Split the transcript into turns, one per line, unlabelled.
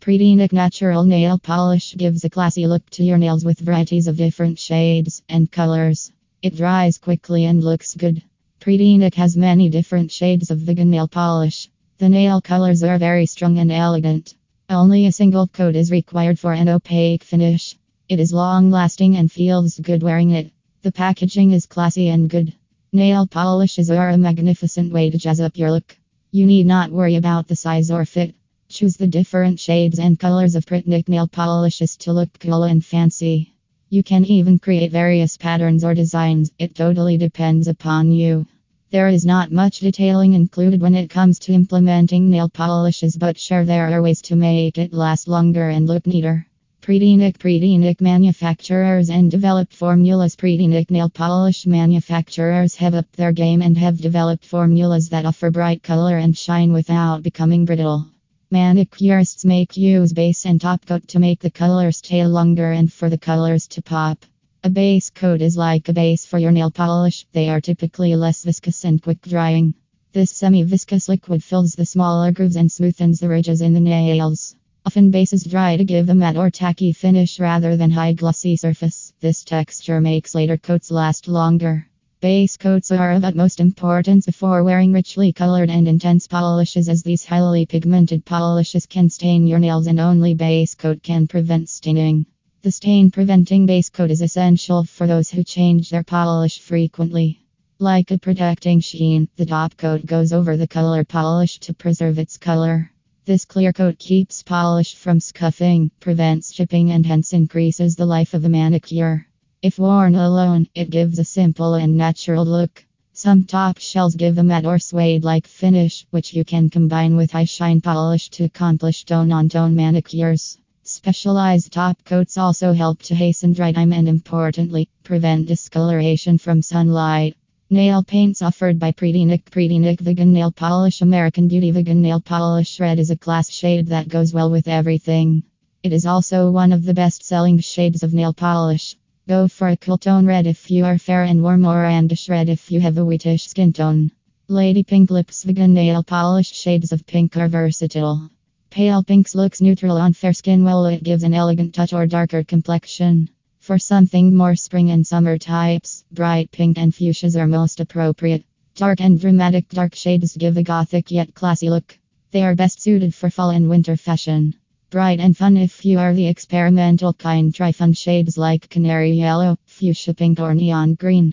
Pretty Natural Nail Polish gives a classy look to your nails with varieties of different shades and colors. It dries quickly and looks good. Pretty has many different shades of vegan nail polish. The nail colors are very strong and elegant. Only a single coat is required for an opaque finish. It is long lasting and feels good wearing it. The packaging is classy and good. Nail polishes are a magnificent way to jazz up your look. You need not worry about the size or fit. Choose the different shades and colors of Prettynik nail polishes to look cool and fancy. You can even create various patterns or designs, it totally depends upon you. There is not much detailing included when it comes to implementing nail polishes, but sure there are ways to make it last longer and look neater. Prettynik Prettynik manufacturers and developed formulas Prettynik nail polish manufacturers have upped their game and have developed formulas that offer bright color and shine without becoming brittle. Manicurists make use base and top coat to make the colors stay longer and for the colors to pop. A base coat is like a base for your nail polish, they are typically less viscous and quick drying. This semi viscous liquid fills the smaller grooves and smoothens the ridges in the nails. Often bases dry to give a matte or tacky finish rather than high glossy surface. This texture makes later coats last longer. Base coats are of utmost importance before wearing richly colored and intense polishes as these highly pigmented polishes can stain your nails and only base coat can prevent staining. The stain preventing base coat is essential for those who change their polish frequently. Like a protecting sheen, the top coat goes over the color polish to preserve its color. This clear coat keeps polish from scuffing, prevents chipping, and hence increases the life of a manicure. If worn alone, it gives a simple and natural look. Some top shells give a matte or suede like finish, which you can combine with high shine polish to accomplish tone on tone manicures. Specialized top coats also help to hasten dry time and, importantly, prevent discoloration from sunlight. Nail paints offered by Prettynik Prettynik Vegan Nail Polish American Beauty Vegan Nail Polish Red is a class shade that goes well with everything. It is also one of the best selling shades of nail polish. Go for a cool tone red if you are fair and warm or and a red if you have a wheatish skin tone. Lady Pink Lips Vegan Nail Polish shades of pink are versatile. Pale pinks looks neutral on fair skin while it gives an elegant touch or darker complexion. For something more spring and summer types, bright pink and fuchsias are most appropriate. Dark and dramatic dark shades give a gothic yet classy look. They are best suited for fall and winter fashion. Bright and fun if you are the experimental kind. Try fun shades like canary yellow, fuchsia pink, or neon green.